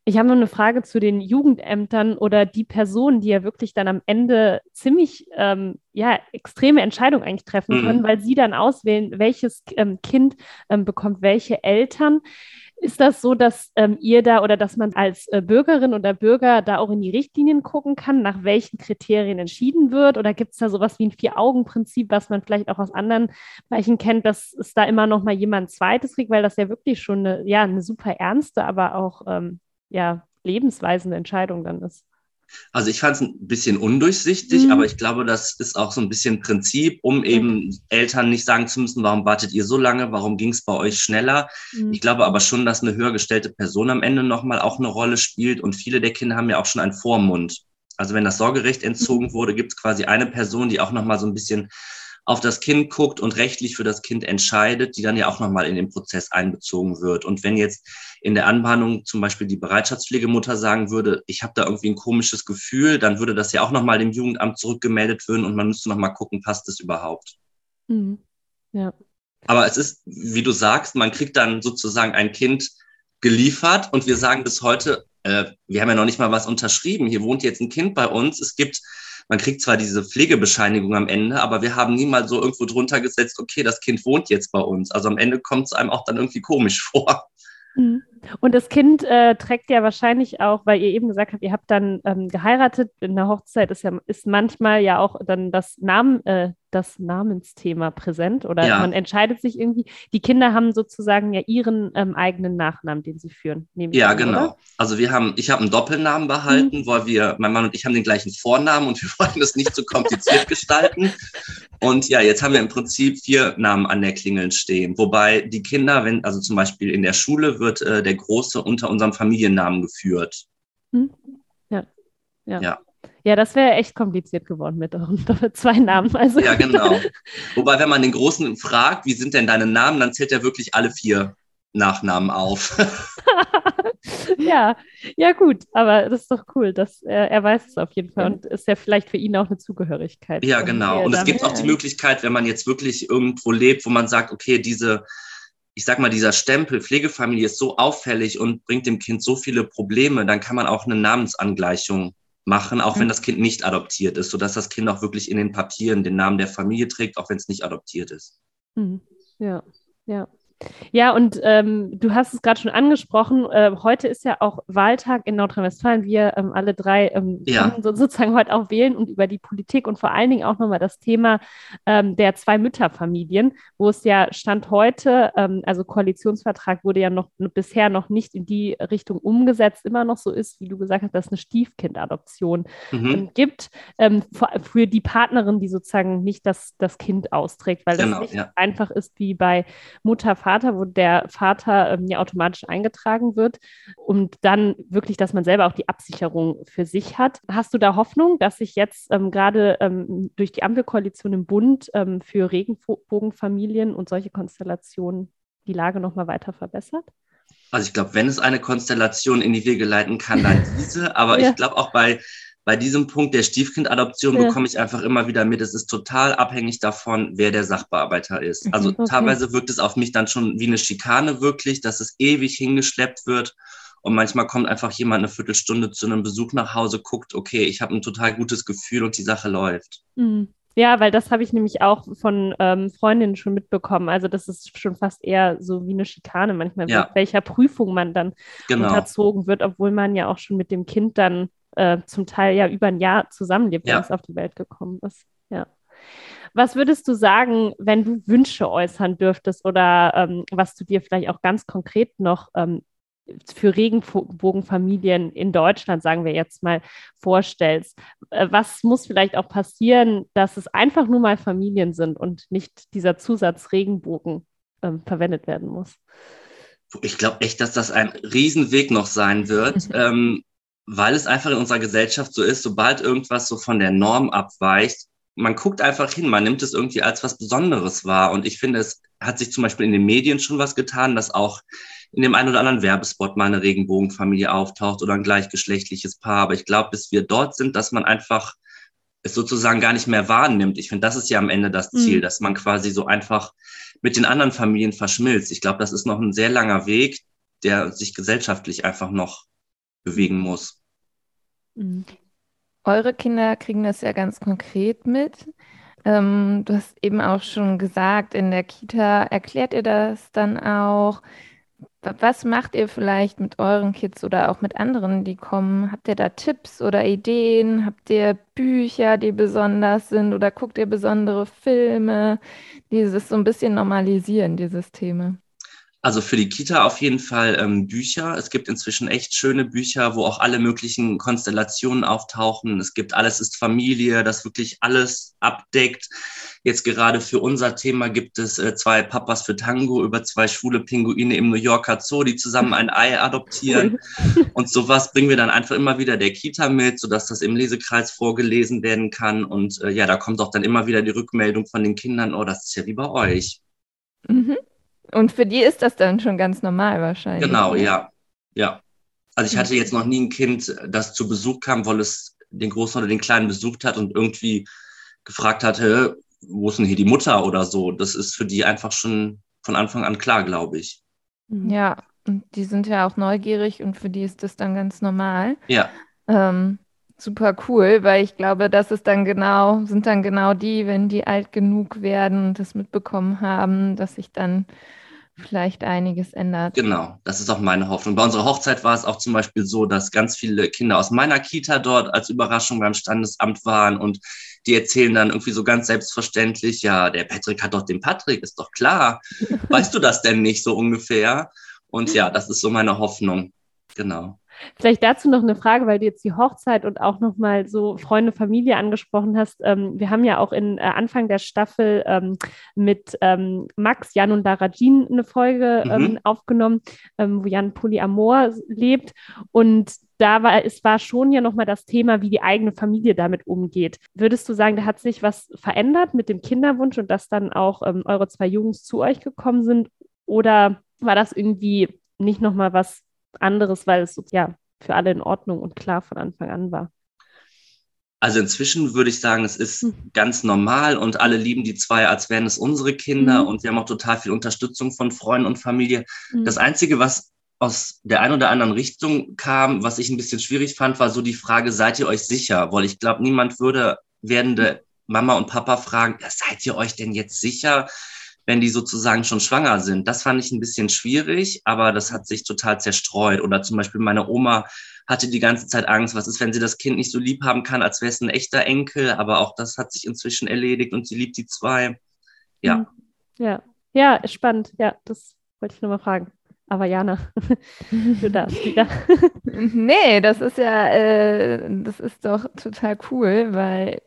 Ich habe noch eine Frage zu den Jugendämtern oder die Personen, die ja wirklich dann am Ende ziemlich ähm, ja, extreme Entscheidungen eigentlich treffen können, mhm. weil sie dann auswählen, welches ähm, Kind ähm, bekommt welche Eltern. Ist das so, dass ähm, ihr da oder dass man als äh, Bürgerin oder Bürger da auch in die Richtlinien gucken kann, nach welchen Kriterien entschieden wird? Oder gibt es da sowas wie ein Vier-Augen-Prinzip, was man vielleicht auch aus anderen Bereichen kennt, dass es da immer noch mal jemand Zweites kriegt, weil das ja wirklich schon eine, ja, eine super ernste, aber auch ähm, ja, lebensweisende Entscheidung dann ist. Also ich fand es ein bisschen undurchsichtig, mhm. aber ich glaube, das ist auch so ein bisschen Prinzip, um eben mhm. Eltern nicht sagen zu müssen, warum wartet ihr so lange, warum ging es bei euch schneller. Mhm. Ich glaube aber schon, dass eine höher gestellte Person am Ende nochmal auch eine Rolle spielt und viele der Kinder haben ja auch schon einen Vormund. Also wenn das Sorgerecht entzogen mhm. wurde, gibt es quasi eine Person, die auch nochmal so ein bisschen auf das Kind guckt und rechtlich für das Kind entscheidet, die dann ja auch nochmal in den Prozess einbezogen wird. Und wenn jetzt in der Anbahnung zum Beispiel die Bereitschaftspflegemutter sagen würde, ich habe da irgendwie ein komisches Gefühl, dann würde das ja auch nochmal dem Jugendamt zurückgemeldet werden und man müsste nochmal gucken, passt es überhaupt. Mhm. Ja. Aber es ist, wie du sagst, man kriegt dann sozusagen ein Kind geliefert und wir sagen bis heute, äh, wir haben ja noch nicht mal was unterschrieben. Hier wohnt jetzt ein Kind bei uns. Es gibt man kriegt zwar diese Pflegebescheinigung am Ende, aber wir haben nie mal so irgendwo drunter gesetzt, okay, das Kind wohnt jetzt bei uns. Also am Ende kommt es einem auch dann irgendwie komisch vor. Mhm. Und das Kind äh, trägt ja wahrscheinlich auch, weil ihr eben gesagt habt, ihr habt dann ähm, geheiratet. In der Hochzeit ist ja ist manchmal ja auch dann das Namen, äh, das Namensthema präsent oder ja. man entscheidet sich irgendwie. Die Kinder haben sozusagen ja ihren ähm, eigenen Nachnamen, den sie führen. Ja, an, genau. Oder? Also wir haben, ich habe einen Doppelnamen behalten, mhm. weil wir, mein Mann und ich haben den gleichen Vornamen und wir wollten es nicht zu so kompliziert gestalten. Und ja, jetzt haben wir im Prinzip vier Namen an der Klingel stehen. Wobei die Kinder, wenn, also zum Beispiel in der Schule wird äh, der Große unter unserem Familiennamen geführt. Mhm. Ja. ja. ja. Ja, das wäre echt kompliziert geworden mit zwei Namen. Also. Ja, genau. Wobei, wenn man den Großen fragt, wie sind denn deine Namen, dann zählt er wirklich alle vier Nachnamen auf. ja, ja, gut, aber das ist doch cool, dass er, er weiß es auf jeden Fall und ist ja vielleicht für ihn auch eine Zugehörigkeit. Ja, genau. Und es gibt auch die Möglichkeit, wenn man jetzt wirklich irgendwo lebt, wo man sagt, okay, diese, ich sag mal, dieser Stempel Pflegefamilie ist so auffällig und bringt dem Kind so viele Probleme, dann kann man auch eine Namensangleichung machen, auch wenn mhm. das Kind nicht adoptiert ist, sodass das Kind auch wirklich in den Papieren den Namen der Familie trägt, auch wenn es nicht adoptiert ist. Mhm. Ja, ja. Ja, und ähm, du hast es gerade schon angesprochen. Äh, heute ist ja auch Wahltag in Nordrhein-Westfalen. Wir ähm, alle drei ähm, ja. so, sozusagen heute auch wählen und über die Politik und vor allen Dingen auch nochmal das Thema ähm, der Zwei-Mütter-Familien, wo es ja Stand heute, ähm, also Koalitionsvertrag wurde ja noch bisher noch nicht in die Richtung umgesetzt, immer noch so ist, wie du gesagt hast, dass es eine Stiefkindadoption mhm. Ähm, gibt für, die Partnerin, die sozusagen nicht das, das Kind austrägt, weil das genau, nicht ja. einfach ist wie bei Mutter, Vater Vater, wo der Vater ähm, ja automatisch eingetragen wird und dann wirklich, dass man selber auch die Absicherung für sich hat. Hast du da Hoffnung, dass sich jetzt ähm, gerade ähm, durch die Ampelkoalition im Bund ähm, für Regenbogenfamilien und solche Konstellationen die Lage nochmal weiter verbessert? Also ich glaube, wenn es eine Konstellation in die Wege leiten kann, dann diese. Aber ja. ich glaube auch bei bei diesem Punkt der Stiefkindadoption ja. bekomme ich einfach immer wieder mit, es ist total abhängig davon, wer der Sachbearbeiter ist. Also okay. teilweise wirkt es auf mich dann schon wie eine Schikane wirklich, dass es ewig hingeschleppt wird. Und manchmal kommt einfach jemand eine Viertelstunde zu einem Besuch nach Hause, guckt, okay, ich habe ein total gutes Gefühl und die Sache läuft. Mhm. Ja, weil das habe ich nämlich auch von ähm, Freundinnen schon mitbekommen. Also das ist schon fast eher so wie eine Schikane manchmal, ja. welcher Prüfung man dann genau. unterzogen wird, obwohl man ja auch schon mit dem Kind dann äh, zum Teil ja über ein Jahr zusammenlebt, ja. wenn es auf die Welt gekommen ist. Ja. Was würdest du sagen, wenn du Wünsche äußern dürftest oder ähm, was du dir vielleicht auch ganz konkret noch ähm, für Regenbogenfamilien in Deutschland, sagen wir jetzt mal, vorstellst? Äh, was muss vielleicht auch passieren, dass es einfach nur mal Familien sind und nicht dieser Zusatz Regenbogen ähm, verwendet werden muss? Ich glaube echt, dass das ein Riesenweg noch sein wird. ähm, weil es einfach in unserer Gesellschaft so ist, sobald irgendwas so von der Norm abweicht, man guckt einfach hin, man nimmt es irgendwie als was Besonderes wahr. Und ich finde, es hat sich zum Beispiel in den Medien schon was getan, dass auch in dem einen oder anderen Werbespot mal eine Regenbogenfamilie auftaucht oder ein gleichgeschlechtliches Paar. Aber ich glaube, bis wir dort sind, dass man einfach es sozusagen gar nicht mehr wahrnimmt. Ich finde, das ist ja am Ende das Ziel, mhm. dass man quasi so einfach mit den anderen Familien verschmilzt. Ich glaube, das ist noch ein sehr langer Weg, der sich gesellschaftlich einfach noch bewegen muss. Mhm. Eure Kinder kriegen das ja ganz konkret mit. Ähm, du hast eben auch schon gesagt, in der Kita erklärt ihr das dann auch. Was macht ihr vielleicht mit euren Kids oder auch mit anderen, die kommen? Habt ihr da Tipps oder Ideen? Habt ihr Bücher, die besonders sind oder guckt ihr besondere Filme? Dieses so ein bisschen normalisieren, dieses Thema. Also für die Kita auf jeden Fall ähm, Bücher. Es gibt inzwischen echt schöne Bücher, wo auch alle möglichen Konstellationen auftauchen. Es gibt Alles ist Familie, das wirklich alles abdeckt. Jetzt gerade für unser Thema gibt es äh, zwei Papas für Tango über zwei schwule Pinguine im New Yorker Zoo, die zusammen ein Ei adoptieren. Und sowas bringen wir dann einfach immer wieder der Kita mit, sodass das im Lesekreis vorgelesen werden kann. Und äh, ja, da kommt auch dann immer wieder die Rückmeldung von den Kindern, oh, das ist ja wie bei euch. Mhm. Und für die ist das dann schon ganz normal wahrscheinlich. Genau, ja. Ja. Also ich hatte jetzt noch nie ein Kind, das zu Besuch kam, weil es den Großen oder den Kleinen besucht hat und irgendwie gefragt hatte, wo ist denn hier die Mutter oder so. Das ist für die einfach schon von Anfang an klar, glaube ich. Mhm. Ja, und die sind ja auch neugierig und für die ist das dann ganz normal. Ja. Ähm, super cool, weil ich glaube, das ist dann genau, sind dann genau die, wenn die alt genug werden und das mitbekommen haben, dass sich dann vielleicht einiges ändert. Genau, das ist auch meine Hoffnung. Bei unserer Hochzeit war es auch zum Beispiel so, dass ganz viele Kinder aus meiner Kita dort als Überraschung beim Standesamt waren und die erzählen dann irgendwie so ganz selbstverständlich, ja, der Patrick hat doch den Patrick, ist doch klar. weißt du das denn nicht so ungefähr? Und ja, das ist so meine Hoffnung. Genau. Vielleicht dazu noch eine Frage, weil du jetzt die Hochzeit und auch nochmal so Freunde, Familie angesprochen hast. Ähm, wir haben ja auch in äh, Anfang der Staffel ähm, mit ähm, Max, Jan und Lara Jean eine Folge ähm, mhm. aufgenommen, ähm, wo Jan Polyamor lebt. Und da war es war schon ja nochmal das Thema, wie die eigene Familie damit umgeht. Würdest du sagen, da hat sich was verändert mit dem Kinderwunsch und dass dann auch ähm, eure zwei Jungs zu euch gekommen sind? Oder war das irgendwie nicht nochmal was anderes, weil es ja für alle in Ordnung und klar von Anfang an war. Also inzwischen würde ich sagen, es ist mhm. ganz normal und alle lieben die zwei, als wären es unsere Kinder mhm. und wir haben auch total viel Unterstützung von Freunden und Familie. Mhm. Das Einzige, was aus der einen oder anderen Richtung kam, was ich ein bisschen schwierig fand, war so die Frage, seid ihr euch sicher? Weil ich glaube, niemand würde werdende Mama und Papa fragen, ja, seid ihr euch denn jetzt sicher? Wenn die sozusagen schon schwanger sind. Das fand ich ein bisschen schwierig, aber das hat sich total zerstreut. Oder zum Beispiel meine Oma hatte die ganze Zeit Angst, was ist, wenn sie das Kind nicht so lieb haben kann, als wäre es ein echter Enkel. Aber auch das hat sich inzwischen erledigt und sie liebt die zwei. Ja. Mhm. Ja, ja, spannend. Ja, das wollte ich nur mal fragen. Aber Jana, du darfst wieder. nee, das ist ja, äh, das ist doch total cool, weil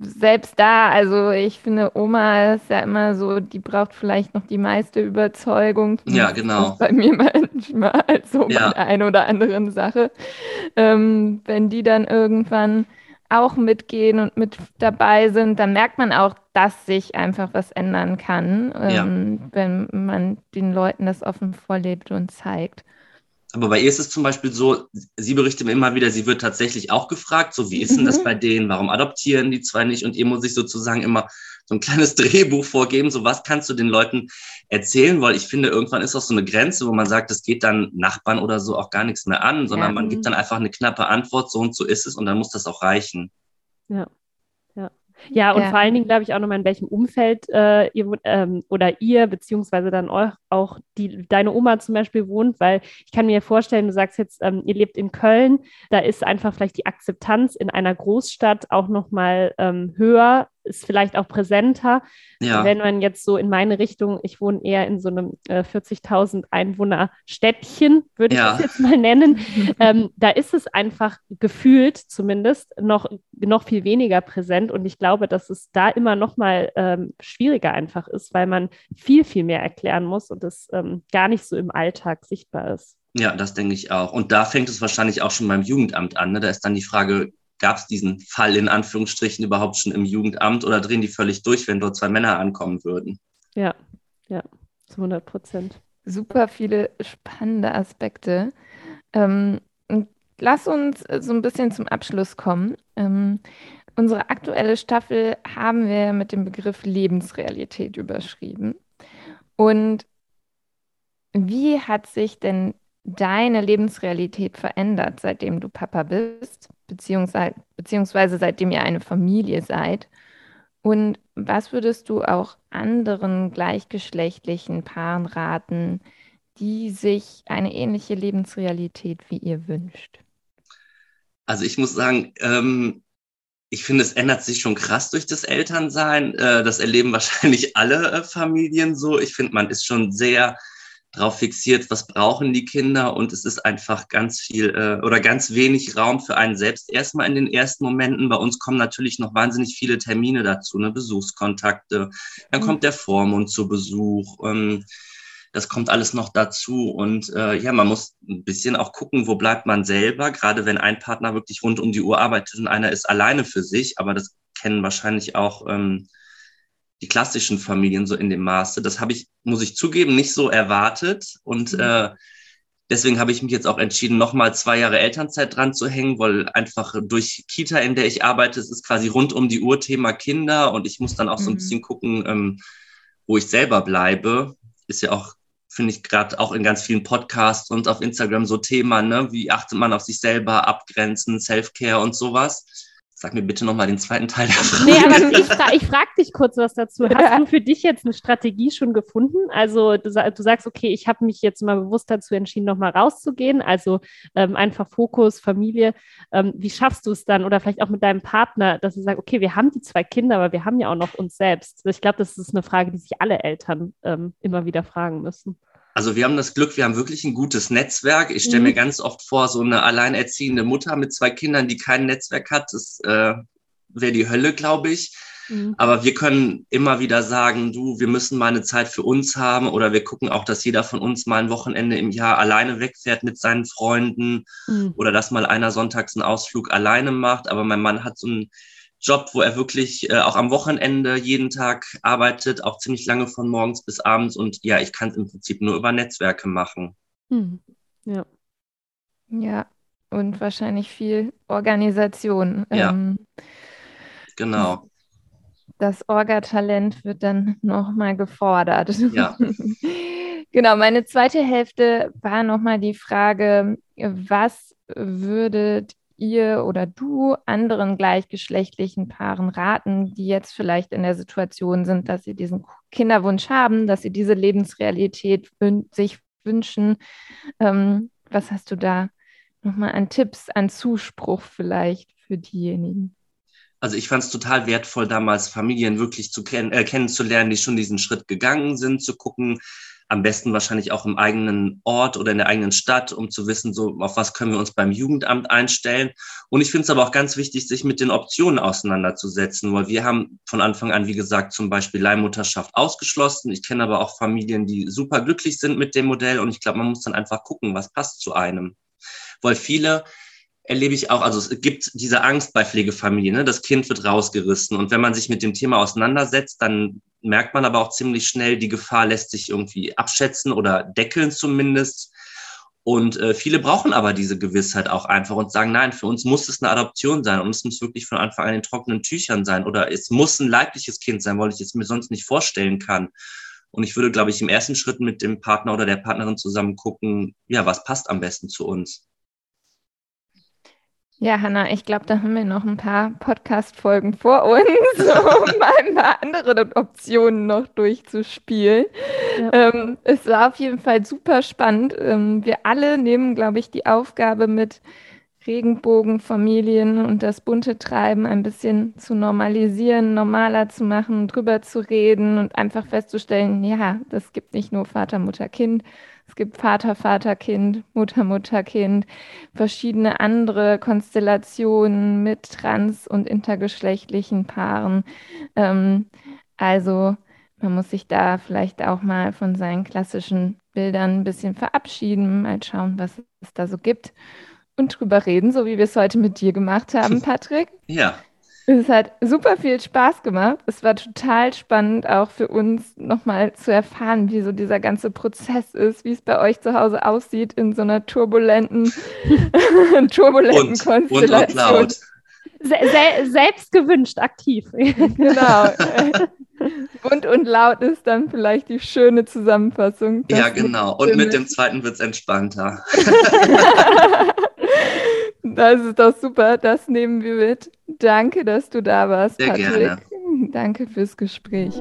selbst da, also ich finde, Oma ist ja immer so, die braucht vielleicht noch die meiste Überzeugung. Ja, genau. Bei mir manchmal so ja. bei der einen oder anderen Sache. Ähm, wenn die dann irgendwann auch mitgehen und mit dabei sind, dann merkt man auch, dass sich einfach was ändern kann, ähm, ja. wenn man den Leuten das offen vorlebt und zeigt. Aber bei ihr ist es zum Beispiel so, sie berichtet mir immer wieder, sie wird tatsächlich auch gefragt, so wie ist denn das mhm. bei denen, warum adoptieren die zwei nicht? Und ihr muss ich sozusagen immer so ein kleines Drehbuch vorgeben, so was kannst du den Leuten erzählen, weil ich finde, irgendwann ist auch so eine Grenze, wo man sagt, das geht dann Nachbarn oder so auch gar nichts mehr an, sondern ja. man gibt dann einfach eine knappe Antwort, so und so ist es und dann muss das auch reichen. Ja. Ja, und ja. vor allen Dingen glaube ich auch nochmal, in welchem Umfeld äh, ihr ähm, oder ihr, beziehungsweise dann auch die, deine Oma zum Beispiel wohnt, weil ich kann mir vorstellen, du sagst jetzt, ähm, ihr lebt in Köln, da ist einfach vielleicht die Akzeptanz in einer Großstadt auch nochmal ähm, höher ist vielleicht auch präsenter. Ja. Wenn man jetzt so in meine Richtung, ich wohne eher in so einem äh, 40.000 Einwohner Städtchen, würde ich ja. das jetzt mal nennen, ähm, da ist es einfach gefühlt zumindest noch, noch viel weniger präsent. Und ich glaube, dass es da immer noch mal ähm, schwieriger einfach ist, weil man viel, viel mehr erklären muss und es ähm, gar nicht so im Alltag sichtbar ist. Ja, das denke ich auch. Und da fängt es wahrscheinlich auch schon beim Jugendamt an. Ne? Da ist dann die Frage, gab es diesen Fall in Anführungsstrichen überhaupt schon im Jugendamt oder drehen die völlig durch, wenn dort zwei Männer ankommen würden? Ja, ja, zu 100 Prozent. Super viele spannende Aspekte. Ähm, lass uns so ein bisschen zum Abschluss kommen. Ähm, unsere aktuelle Staffel haben wir mit dem Begriff Lebensrealität überschrieben. Und wie hat sich denn deine Lebensrealität verändert, seitdem du Papa bist? Beziehungsweise, beziehungsweise seitdem ihr eine Familie seid? Und was würdest du auch anderen gleichgeschlechtlichen Paaren raten, die sich eine ähnliche Lebensrealität wie ihr wünscht? Also ich muss sagen, ähm, ich finde, es ändert sich schon krass durch das Elternsein. Äh, das erleben wahrscheinlich alle äh, Familien so. Ich finde, man ist schon sehr drauf fixiert, was brauchen die Kinder und es ist einfach ganz viel äh, oder ganz wenig Raum für einen selbst erstmal in den ersten Momenten. Bei uns kommen natürlich noch wahnsinnig viele Termine dazu, ne? Besuchskontakte, dann mhm. kommt der Vormund zu Besuch. Ähm, das kommt alles noch dazu und äh, ja, man muss ein bisschen auch gucken, wo bleibt man selber, gerade wenn ein Partner wirklich rund um die Uhr arbeitet und einer ist alleine für sich, aber das kennen wahrscheinlich auch ähm, die klassischen Familien so in dem Maße. Das habe ich, muss ich zugeben, nicht so erwartet. Und mhm. äh, deswegen habe ich mich jetzt auch entschieden, nochmal zwei Jahre Elternzeit dran zu hängen, weil einfach durch Kita, in der ich arbeite, es ist quasi rund um die Uhr Thema Kinder und ich muss dann auch mhm. so ein mhm. bisschen gucken, ähm, wo ich selber bleibe. Ist ja auch, finde ich, gerade auch in ganz vielen Podcasts und auf Instagram so Thema, ne? Wie achtet man auf sich selber, abgrenzen, Self-Care und sowas. Sag mir bitte nochmal den zweiten Teil der Frage. Nee, aber ich, fra ich frage dich kurz was dazu. Hast du für dich jetzt eine Strategie schon gefunden? Also du, du sagst, okay, ich habe mich jetzt mal bewusst dazu entschieden, nochmal rauszugehen. Also ähm, einfach Fokus, Familie. Ähm, wie schaffst du es dann? Oder vielleicht auch mit deinem Partner, dass du sagst, okay, wir haben die zwei Kinder, aber wir haben ja auch noch uns selbst. Ich glaube, das ist eine Frage, die sich alle Eltern ähm, immer wieder fragen müssen. Also wir haben das Glück, wir haben wirklich ein gutes Netzwerk. Ich stelle mhm. mir ganz oft vor, so eine alleinerziehende Mutter mit zwei Kindern, die kein Netzwerk hat, das äh, wäre die Hölle, glaube ich. Mhm. Aber wir können immer wieder sagen, du, wir müssen mal eine Zeit für uns haben oder wir gucken auch, dass jeder von uns mal ein Wochenende im Jahr alleine wegfährt mit seinen Freunden mhm. oder dass mal einer sonntags einen Ausflug alleine macht. Aber mein Mann hat so ein Job, wo er wirklich äh, auch am Wochenende jeden Tag arbeitet, auch ziemlich lange von morgens bis abends. Und ja, ich kann es im Prinzip nur über Netzwerke machen. Hm. Ja. Ja, und wahrscheinlich viel Organisation. Ja. Ähm, genau. Das Orga-Talent wird dann nochmal gefordert. Ja. genau, meine zweite Hälfte war nochmal die Frage, was würdet ihr oder du anderen gleichgeschlechtlichen Paaren raten, die jetzt vielleicht in der Situation sind, dass sie diesen Kinderwunsch haben, dass sie diese Lebensrealität wün sich wünschen? Ähm, was hast du da nochmal an Tipps, an Zuspruch vielleicht für diejenigen? Also ich fand es total wertvoll, damals Familien wirklich zu kenn äh, kennenzulernen, die schon diesen Schritt gegangen sind, zu gucken, am besten wahrscheinlich auch im eigenen Ort oder in der eigenen Stadt, um zu wissen, so auf was können wir uns beim Jugendamt einstellen. Und ich finde es aber auch ganz wichtig, sich mit den Optionen auseinanderzusetzen, weil wir haben von Anfang an, wie gesagt, zum Beispiel Leihmutterschaft ausgeschlossen. Ich kenne aber auch Familien, die super glücklich sind mit dem Modell und ich glaube, man muss dann einfach gucken, was passt zu einem. Weil viele erlebe ich auch, also es gibt diese Angst bei Pflegefamilien, ne? das Kind wird rausgerissen. Und wenn man sich mit dem Thema auseinandersetzt, dann merkt man aber auch ziemlich schnell, die Gefahr lässt sich irgendwie abschätzen oder deckeln zumindest. Und äh, viele brauchen aber diese Gewissheit auch einfach und sagen, nein, für uns muss es eine Adoption sein und es muss wirklich von Anfang an in trockenen Tüchern sein oder es muss ein leibliches Kind sein, weil ich es mir sonst nicht vorstellen kann. Und ich würde, glaube ich, im ersten Schritt mit dem Partner oder der Partnerin zusammen gucken, ja, was passt am besten zu uns. Ja, Hanna, ich glaube, da haben wir noch ein paar Podcast-Folgen vor uns, um ein paar andere Optionen noch durchzuspielen. Ja. Ähm, es war auf jeden Fall super spannend. Ähm, wir alle nehmen, glaube ich, die Aufgabe mit, Regenbogenfamilien und das bunte Treiben ein bisschen zu normalisieren, normaler zu machen, drüber zu reden und einfach festzustellen, ja, das gibt nicht nur Vater, Mutter, Kind, es gibt Vater, Vater, Kind, Mutter, Mutter, Kind, verschiedene andere Konstellationen mit trans- und intergeschlechtlichen Paaren. Ähm, also man muss sich da vielleicht auch mal von seinen klassischen Bildern ein bisschen verabschieden, mal schauen, was es da so gibt und drüber reden, so wie wir es heute mit dir gemacht haben, Patrick. Ja. Es hat super viel Spaß gemacht. Es war total spannend, auch für uns nochmal zu erfahren, wie so dieser ganze Prozess ist, wie es bei euch zu Hause aussieht in so einer turbulenten, turbulenten und, Konstellation. Und, und laut. Se se selbst gewünscht, aktiv. genau. Bunt und laut ist dann vielleicht die schöne Zusammenfassung. Ja, genau. Und mit dem zweiten wird es entspannter. das ist doch super. Das nehmen wir mit. Danke, dass du da warst, Sehr Patrick. Gerne. Danke fürs Gespräch.